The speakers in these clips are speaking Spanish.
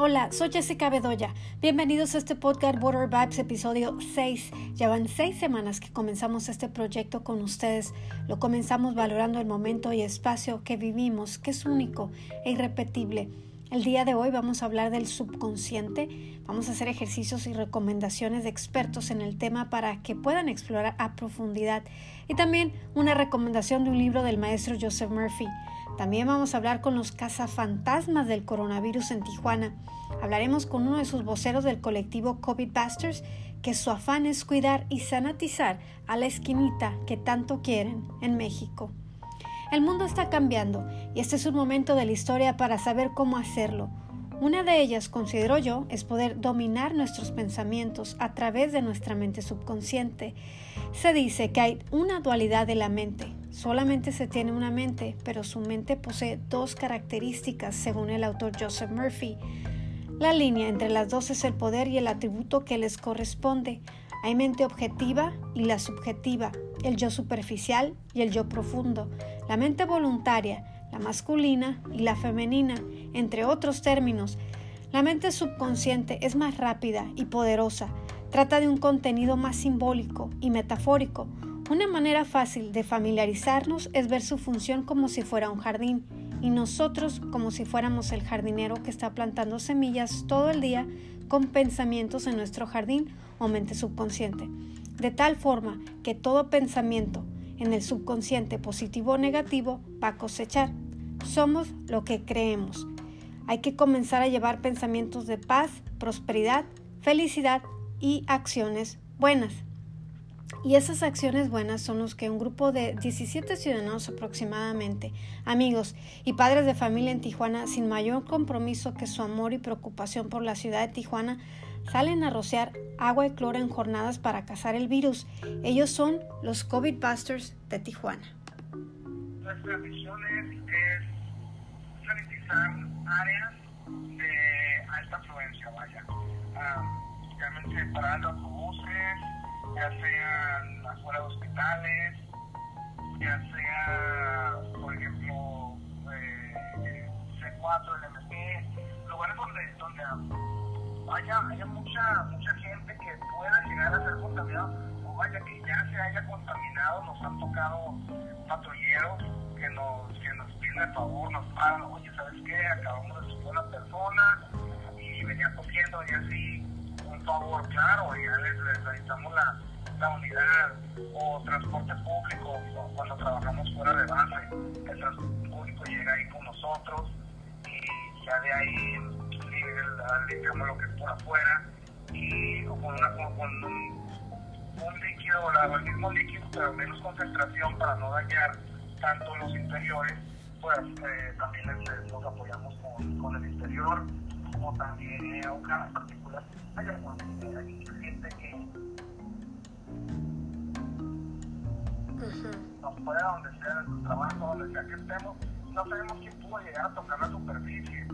Hola, soy Jessica Bedoya. Bienvenidos a este podcast Water Vibes episodio 6. Ya van seis semanas que comenzamos este proyecto con ustedes. Lo comenzamos valorando el momento y espacio que vivimos, que es único e irrepetible. El día de hoy vamos a hablar del subconsciente, vamos a hacer ejercicios y recomendaciones de expertos en el tema para que puedan explorar a profundidad y también una recomendación de un libro del maestro Joseph Murphy. También vamos a hablar con los cazafantasmas del coronavirus en Tijuana. Hablaremos con uno de sus voceros del colectivo COVID Busters, que su afán es cuidar y sanatizar a la esquinita que tanto quieren en México. El mundo está cambiando y este es un momento de la historia para saber cómo hacerlo. Una de ellas, considero yo, es poder dominar nuestros pensamientos a través de nuestra mente subconsciente. Se dice que hay una dualidad de la mente, Solamente se tiene una mente, pero su mente posee dos características, según el autor Joseph Murphy. La línea entre las dos es el poder y el atributo que les corresponde. Hay mente objetiva y la subjetiva, el yo superficial y el yo profundo, la mente voluntaria, la masculina y la femenina, entre otros términos. La mente subconsciente es más rápida y poderosa, trata de un contenido más simbólico y metafórico, una manera fácil de familiarizarnos es ver su función como si fuera un jardín y nosotros como si fuéramos el jardinero que está plantando semillas todo el día con pensamientos en nuestro jardín o mente subconsciente. De tal forma que todo pensamiento en el subconsciente positivo o negativo va a cosechar. Somos lo que creemos. Hay que comenzar a llevar pensamientos de paz, prosperidad, felicidad y acciones buenas. Y esas acciones buenas son los que un grupo de 17 ciudadanos aproximadamente, amigos y padres de familia en Tijuana, sin mayor compromiso que su amor y preocupación por la ciudad de Tijuana, salen a rociar agua y cloro en jornadas para cazar el virus. Ellos son los COVID Busters de Tijuana. Sanitizar áreas de alta afluencia, vaya. Autobuses, ya sean afuera de hospitales, ya sea, por ejemplo, eh, C4, el MP, lugares donde, donde haya, haya mucha, mucha gente que pueda llegar a ser contaminada, o vaya que ya se haya contaminado, nos han tocado patrulleros que nos, que nos piden el favor, nos pagan, oye, ¿sabes qué? Acabamos de subir una persona y venía cogiendo y así, un favor, claro, ya les, les realizamos la la unidad o transporte público cuando trabajamos fuera de base. El transporte público llega ahí con nosotros y ya de ahí limpiamos lo que es por afuera y con, una, con un, líquido, el mismo líquido pero menos concentración para no dañar tanto los interiores, pues eh, también nos apoyamos con, con, el interior, como también eh, otras partículas. Hay, hay gente que nos pueda donde sea, su trabajo, donde sea que estemos, no sabemos quién pudo llegar a tocar la superficie.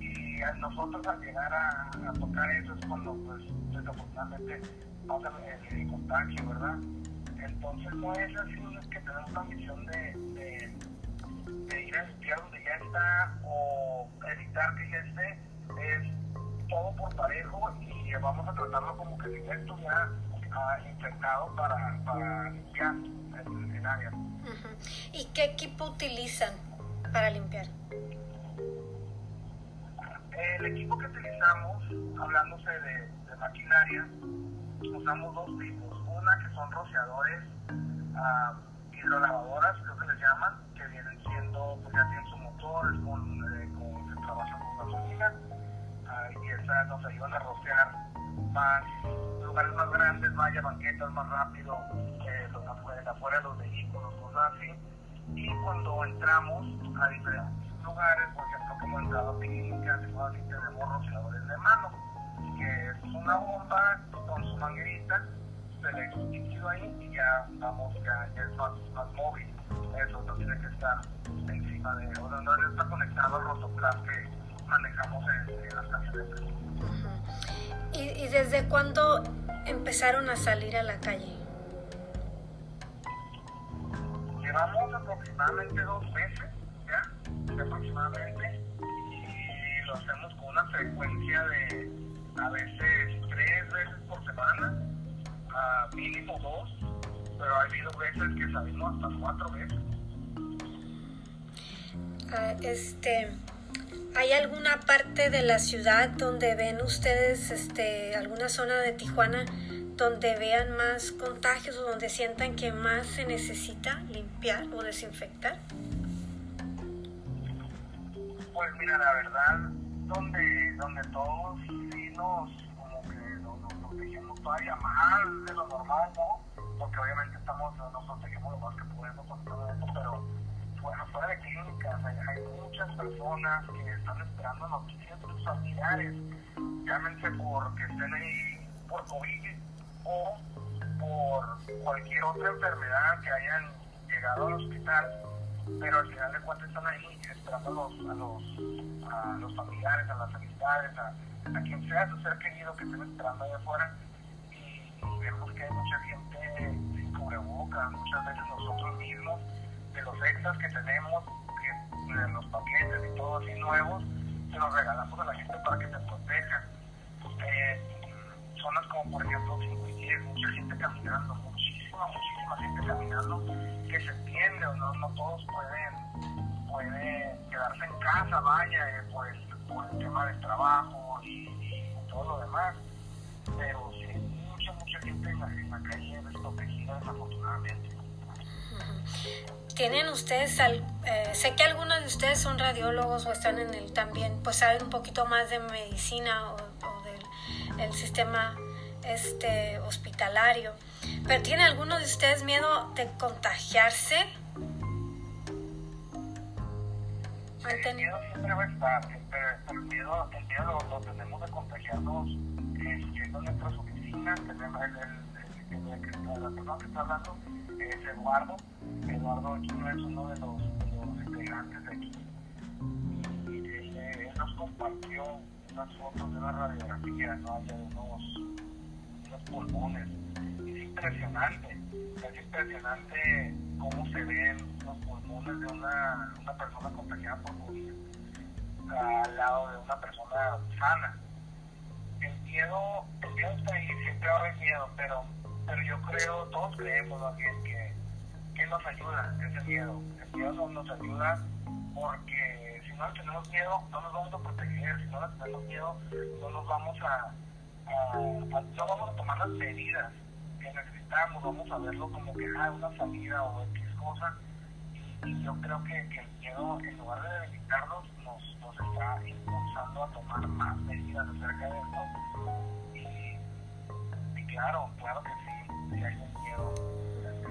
Y nosotros al llegar a, tocar eso es cuando, pues, desafortunadamente pasa el, el, contagio, ¿verdad? Entonces no es así, es que tenemos la misión de, de, de ir a limpiar donde ya está o evitar que ya esté, es todo por parejo y vamos a tratarlo como que si ya estuviera uh, infectado para, para limpiar. ¿Y qué equipo utilizan para limpiar? El equipo que utilizamos, hablándose de, maquinaria, usamos dos tipos. Una que son rociadores, uh, hidrolavadoras, creo que les llaman, que vienen siendo, pues ya tienen su motor, con, eh, con, se trabajan con gasolina, y esas nos ayudan a rociar más lugares más grandes, vaya banquetas más rápido, eh, afuera, afuera de los vehículos, cosas así. Y cuando entramos a diferentes lugares, por ejemplo, como en cada clínica, tenemos rociadores de mano, que es una bomba con su manguerita, se le líquido ahí y ya vamos, ya, ya es más, más móvil. Eso no tiene que estar encima de, o no, no está conectado al rotoplas que manejamos en, en las camionetas. ¿Y, ¿Y desde cuándo empezaron a salir a la calle? Llevamos aproximadamente dos meses, ¿ya? Aproximadamente. Y lo hacemos con una frecuencia de a veces tres veces por semana, a mínimo dos, pero ha habido veces que salimos hasta cuatro veces. Ah, este, ¿hay alguna parte de la ciudad donde ven ustedes, este, alguna zona de Tijuana donde vean más contagios o donde sientan que más se necesita limpiar o desinfectar? Pues mira, la verdad, donde, donde todos sí nos, como que nos, nos protegemos todavía más de lo normal, ¿no? Porque obviamente estamos, nos protegemos lo más que podemos con todo esto, pero bueno, fuera de clínicas hay, hay muchas personas que están esperando noticias de sus familiares, llámense porque estén ahí por COVID o por cualquier otra enfermedad que hayan llegado al hospital, pero al final de cuentas están ahí esperando a los, a los, familiares, a las amistades, a, quien sea su ser querido que estén esperando allá afuera. Y, y vemos que hay mucha gente sin cubrebocas, muchas veces nosotros mismos, los extras que tenemos, que, de los paquetes y todo así nuevos, se los regalamos a la gente para que se protejan. Eh, zonas como por ejemplo 5 y 10, mucha gente caminando, muchísima, muchísima gente caminando, que se entiende, o no, no todos pueden, pueden quedarse en casa, vaya, eh, pues, por el tema del trabajo y, y, todo lo demás, pero sí, mucha, mucha gente en la, en la calle desprotegida desafortunadamente. ¿Tienen ustedes, al, eh, sé que algunos de ustedes son radiólogos o están en el también, pues saben un poquito más de medicina o, o del el sistema este hospitalario, pero ¿tiene alguno de ustedes miedo de contagiarse? El miedo siempre va a estar, pero el miedo, el miedo lo, lo tenemos de contagiarnos eh, yendo a nuestras oficinas, tenemos el, el, la persona que está hablando es Eduardo, Eduardo Aquino es uno de los, integrantes de aquí y él, nos compartió unas fotos de una radiografía ¿no? Unos, unos pulmones. Es impresionante, es impresionante cómo se ven los pulmones de una, una persona contagiada por COVID al lado de una persona sana. El miedo, el miedo está ahí, siempre va a miedo, pero, pero yo creo, todos creemos más bien que, que nos ayuda ese miedo. El miedo no nos ayuda porque si no tenemos miedo, no nos vamos a proteger, si no tenemos miedo, no nos vamos a, no vamos a tomar las medidas que necesitamos, vamos a verlo como que ah, una salida o X cosa. Y, y yo creo que, que, el miedo, en lugar de debilitarnos, nos, está impulsando a tomar más medidas acerca de esto. Y claro, claro que sí, sí hay un miedo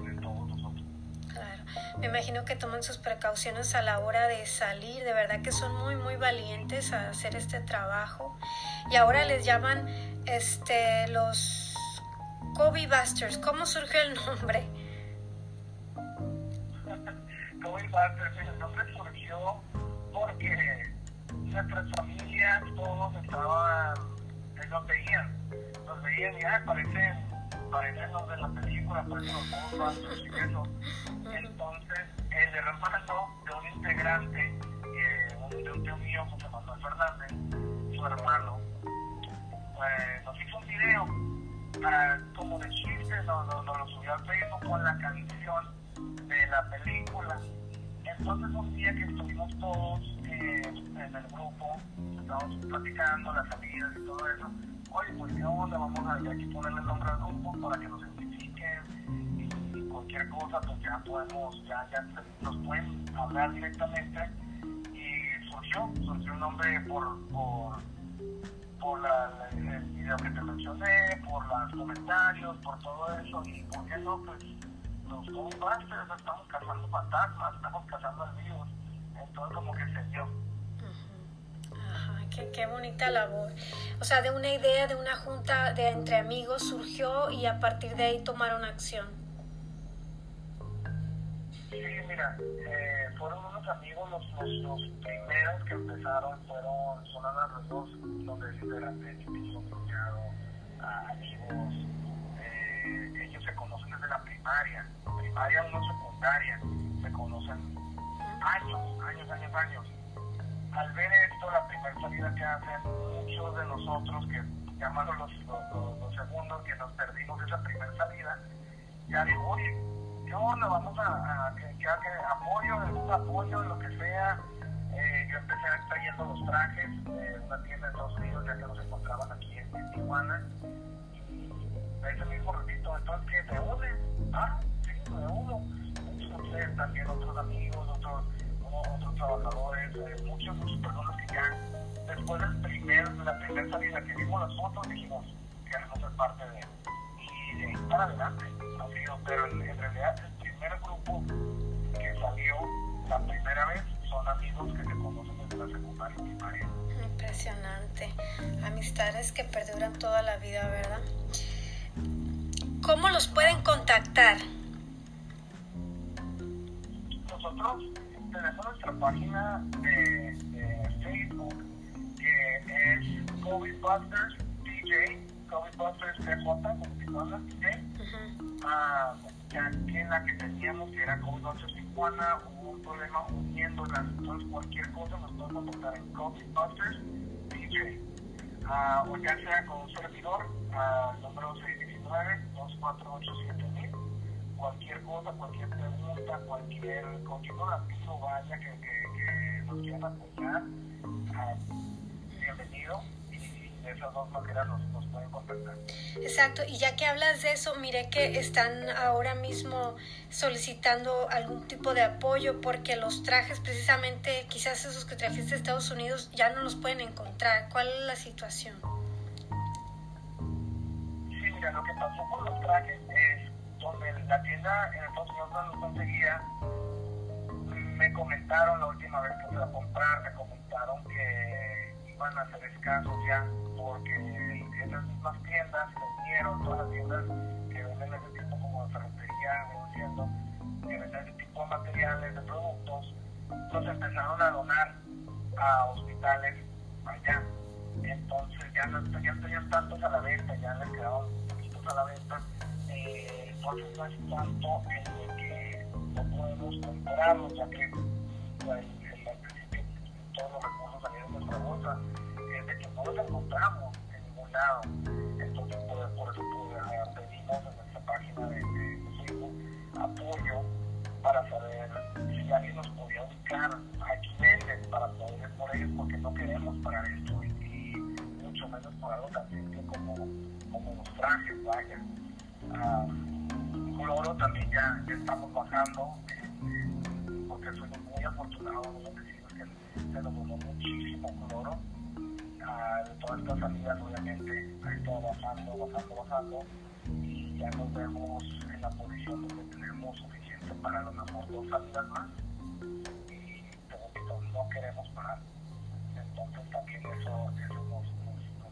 de todos nosotros. Claro. Me imagino que toman sus precauciones a la hora de salir, de verdad que son muy muy valientes a hacer este trabajo. Y ahora les llaman este los COVID Busters. ¿Cómo surgió el nombre? COVID Busters, el nombre surgió porque nuestras familias todos estaban, nos veían, nos veían y ah, parecen parecen los de la película, parecen los monstruos y eso. Entonces, el hermano de un integrante, eh, un, de un tío mío, José Manuel Fernández, su hermano, pues, nos hizo un video uh, como de chiste, nos no, no, lo subió al Facebook con la canción de la película. Entonces, un día que estuvimos todos eh, en el grupo, estábamos platicando las salidas y todo eso, oye, pues qué onda, vamos a aquí ponerle el nombre al grupo para que nos identifiquen y, cualquier cosa, pues ya podemos, ya, ya nos pueden hablar directamente. Y surgió, surgió un nombre por, por, por la, el video que te mencioné, por los comentarios, por todo eso, y por qué no, pues los Ghostbusters estamos cazando fantasmas, estamos cazando al virus, entonces como que se dio. Qué, bonita labor. O sea, de una idea, de una junta de entre amigos surgió y a partir de ahí tomaron acción. Sí, mira, eh, fueron unos amigos los, los, los, primeros que empezaron, fueron, son los dos, donde liderantes, mi cuñado, amigos, eh, ellos se conocen desde la primaria, primaria uno secundaria, se conocen años, años, años, años al ver esto, la primera salida que hacen muchos de nosotros, que llamaron los, los, segundos, que nos perdimos esa primera salida, ya digo, oye, ¿qué onda? Vamos a, a que, que, apoyo, apoyo, lo que sea. Eh, yo empecé trayendo los trajes de una tienda de Estados Unidos, ya que nos encontraban aquí en, Tijuana. Y ese mismo repito, entonces, ¿qué te une? Ah, sí, me uno. Muchos también otros amigos, otros otros trabajadores, eh, muchas, muchas personas que ya después del primer, de la primera salida que vimos las fotos dijimos queremos ser parte de y de ahí para adelante ha sido, pero en, en, realidad el primer grupo que salió la primera vez son amigos que se conocen desde la secundaria y primaria. Impresionante, amistades que perduran toda la vida, ¿verdad? ¿Cómo los pueden contactar? Nosotros tenemos nuestra página de, de, Facebook que es COVID Busters DJ, COVID Busters PJ, como Tijuana DJ. Ah, ya en la que teníamos que era COVID Busters Tijuana, hubo un problema uniéndolas, entonces cualquier cosa nos pueden contactar en COVID Busters DJ. Uh, o ya sea con un servidor, uh, número 619-248-7000 cualquier cosa, cualquier pregunta, cualquier contigo vaya que, que, que nos quieran apoyar, uh, bienvenido y de esas dos maneras nos, nos, pueden contactar. Exacto, y ya que hablas de eso, mire que están ahora mismo solicitando algún tipo de apoyo porque los trajes precisamente, quizás esos que trajiste de Estados Unidos ya no los pueden encontrar. ¿Cuál es la situación? Sí, mira, lo que pasó con los trajes la tienda en Estados no los conseguía, me comentaron la última vez que fui a comprar, me comentaron que iban a ser escasos ya, porque esas mismas tiendas menos por algo tan simple como, los trajes, vaya. Cloro también ya, estamos bajando, eh, porque soy muy afortunado, los vecinos que se nos muchísimo cloro. Ah, de todas estas salidas, obviamente, ha estado bajando, bajando, bajando, y ya nos vemos en la posición donde tenemos suficiente para a lo mejor dos salidas más, y no queremos parar. Entonces también eso, eso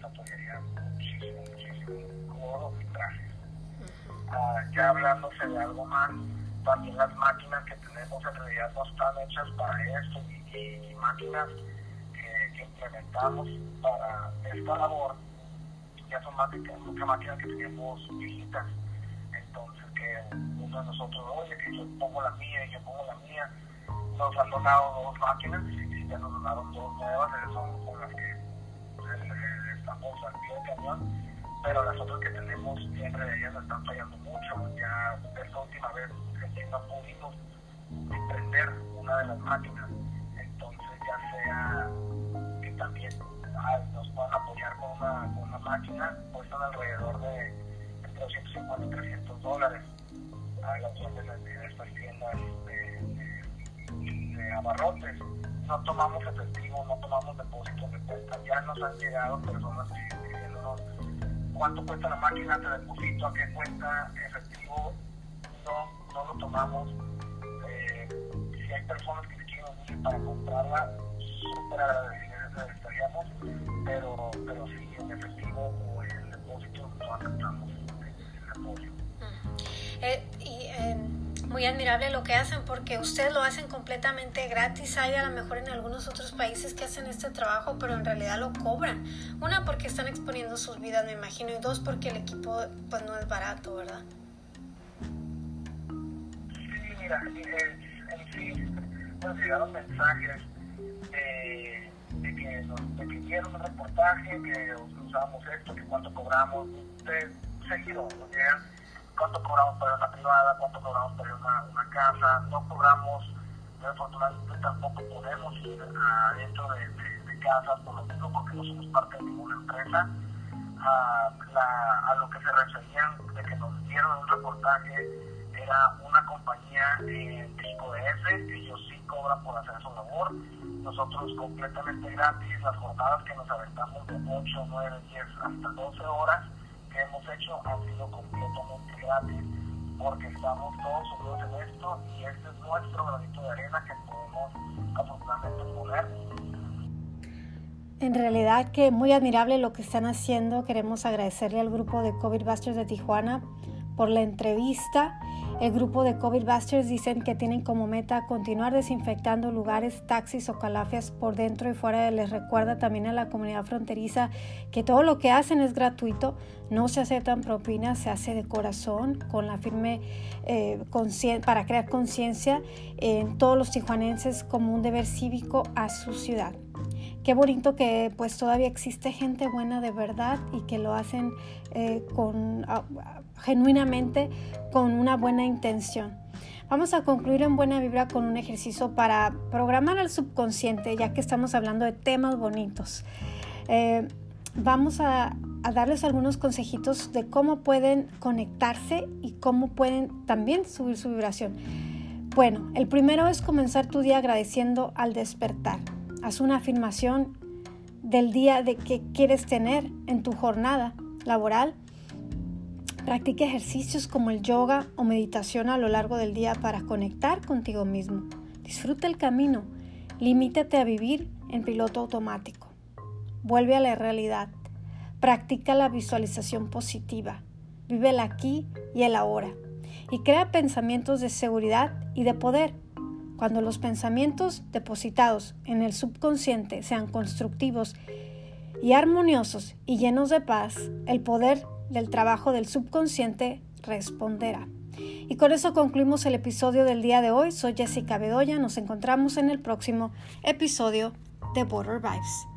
apoyaría muchísimo, muchísimo, cloro y trajes. Uh, ya hablándose de algo más, también las máquinas que tenemos en realidad no están hechas para esto y, máquinas que, que, implementamos para esta labor ya son máquinas, muchas máquinas que tenemos viejitas. Entonces que uno de nosotros, oye, que yo pongo la mía y yo pongo la mía, nos han donado dos máquinas y ya nos donaron dos nuevas, esas son con las que estamos al pie del cañón pero las otras que tenemos siempre de ellas están fallando mucho. Ya esta última vez que no pudimos prender una de las máquinas, entonces ya sea que también ah, nos puedan apoyar con una, con una máquina, cuestan alrededor de entre 250 y 300 dólares a las en, en estas tiendas de, de abarrotes. No tomamos efectivo, no tomamos depósitos de cuenta. Ya nos han llegado personas diciéndonos cuánto cuesta la máquina, te deposito, a qué cuenta, efectivo, no, no lo tomamos. Eh, si hay personas que quieren ir para comprarla, súper agradecidas pero, pero sí, en efectivo o en depósito no aceptamos el apoyo. Eh, eh, muy admirable lo que hacen porque ustedes lo hacen completamente gratis. Hay a lo mejor en algunos otros países que hacen este trabajo, pero en realidad lo cobran. Una porque están exponiendo sus vidas, me imagino, y dos porque el equipo pues no es barato, ¿verdad? Sí, mira, en sí nos llegaron mensajes de, de, de que vieron un reportaje, que usábamos esto, que cuánto cobramos, de seguido, nos cuánto cobramos para una privada, cuánto cobramos para una, una casa, no cobramos, afortunadamente tampoco podemos ir adentro de, de, casas, por lo menos porque no somos parte de ninguna empresa. A, la, a lo que se referían de que nos dieron un reportaje era una compañía eh, tipo de F, ellos sí cobran por hacer su labor, nosotros completamente gratis, las jornadas que nos aventamos de 8, 9, 10 hasta 12 horas que hemos hecho han sido completamente gratis porque estamos todos unidos en esto y este es nuestro granito de arena que podemos afortunadamente poner. En realidad que muy admirable lo que están haciendo. Queremos agradecerle al grupo de COVID Busters de Tijuana por la entrevista el grupo de COVID Busters dicen que tienen como meta continuar desinfectando lugares, taxis o calafias por dentro y fuera. Les recuerda también a la comunidad fronteriza que todo lo que hacen es gratuito, no se aceptan propinas, se hace de corazón, con la firme eh, para crear conciencia en todos los tijuanenses como un deber cívico a su ciudad qué bonito que pues todavía existe gente buena de verdad y que lo hacen eh, con, genuinamente con una buena intención. Vamos a concluir en buena vibra con un ejercicio para programar al subconsciente, ya que estamos hablando de temas bonitos. Eh, vamos a, a, darles algunos consejitos de cómo pueden conectarse y cómo pueden también subir su vibración. Bueno, el primero es comenzar tu día agradeciendo al despertar. Haz una afirmación del día de que quieres tener en tu jornada laboral. Practique ejercicios como el yoga o meditación a lo largo del día para conectar contigo mismo. Disfruta el camino. Limítate a vivir en piloto automático. Vuelve a la realidad. Practica la visualización positiva. Vive el aquí y el ahora. Y crea pensamientos de seguridad y de poder cuando los pensamientos depositados en el subconsciente sean constructivos y armoniosos y llenos de paz, el poder del trabajo del subconsciente responderá. Y con eso concluimos el episodio del día de hoy. Soy Jessica Bedoya. Nos encontramos en el próximo episodio de Border Vibes.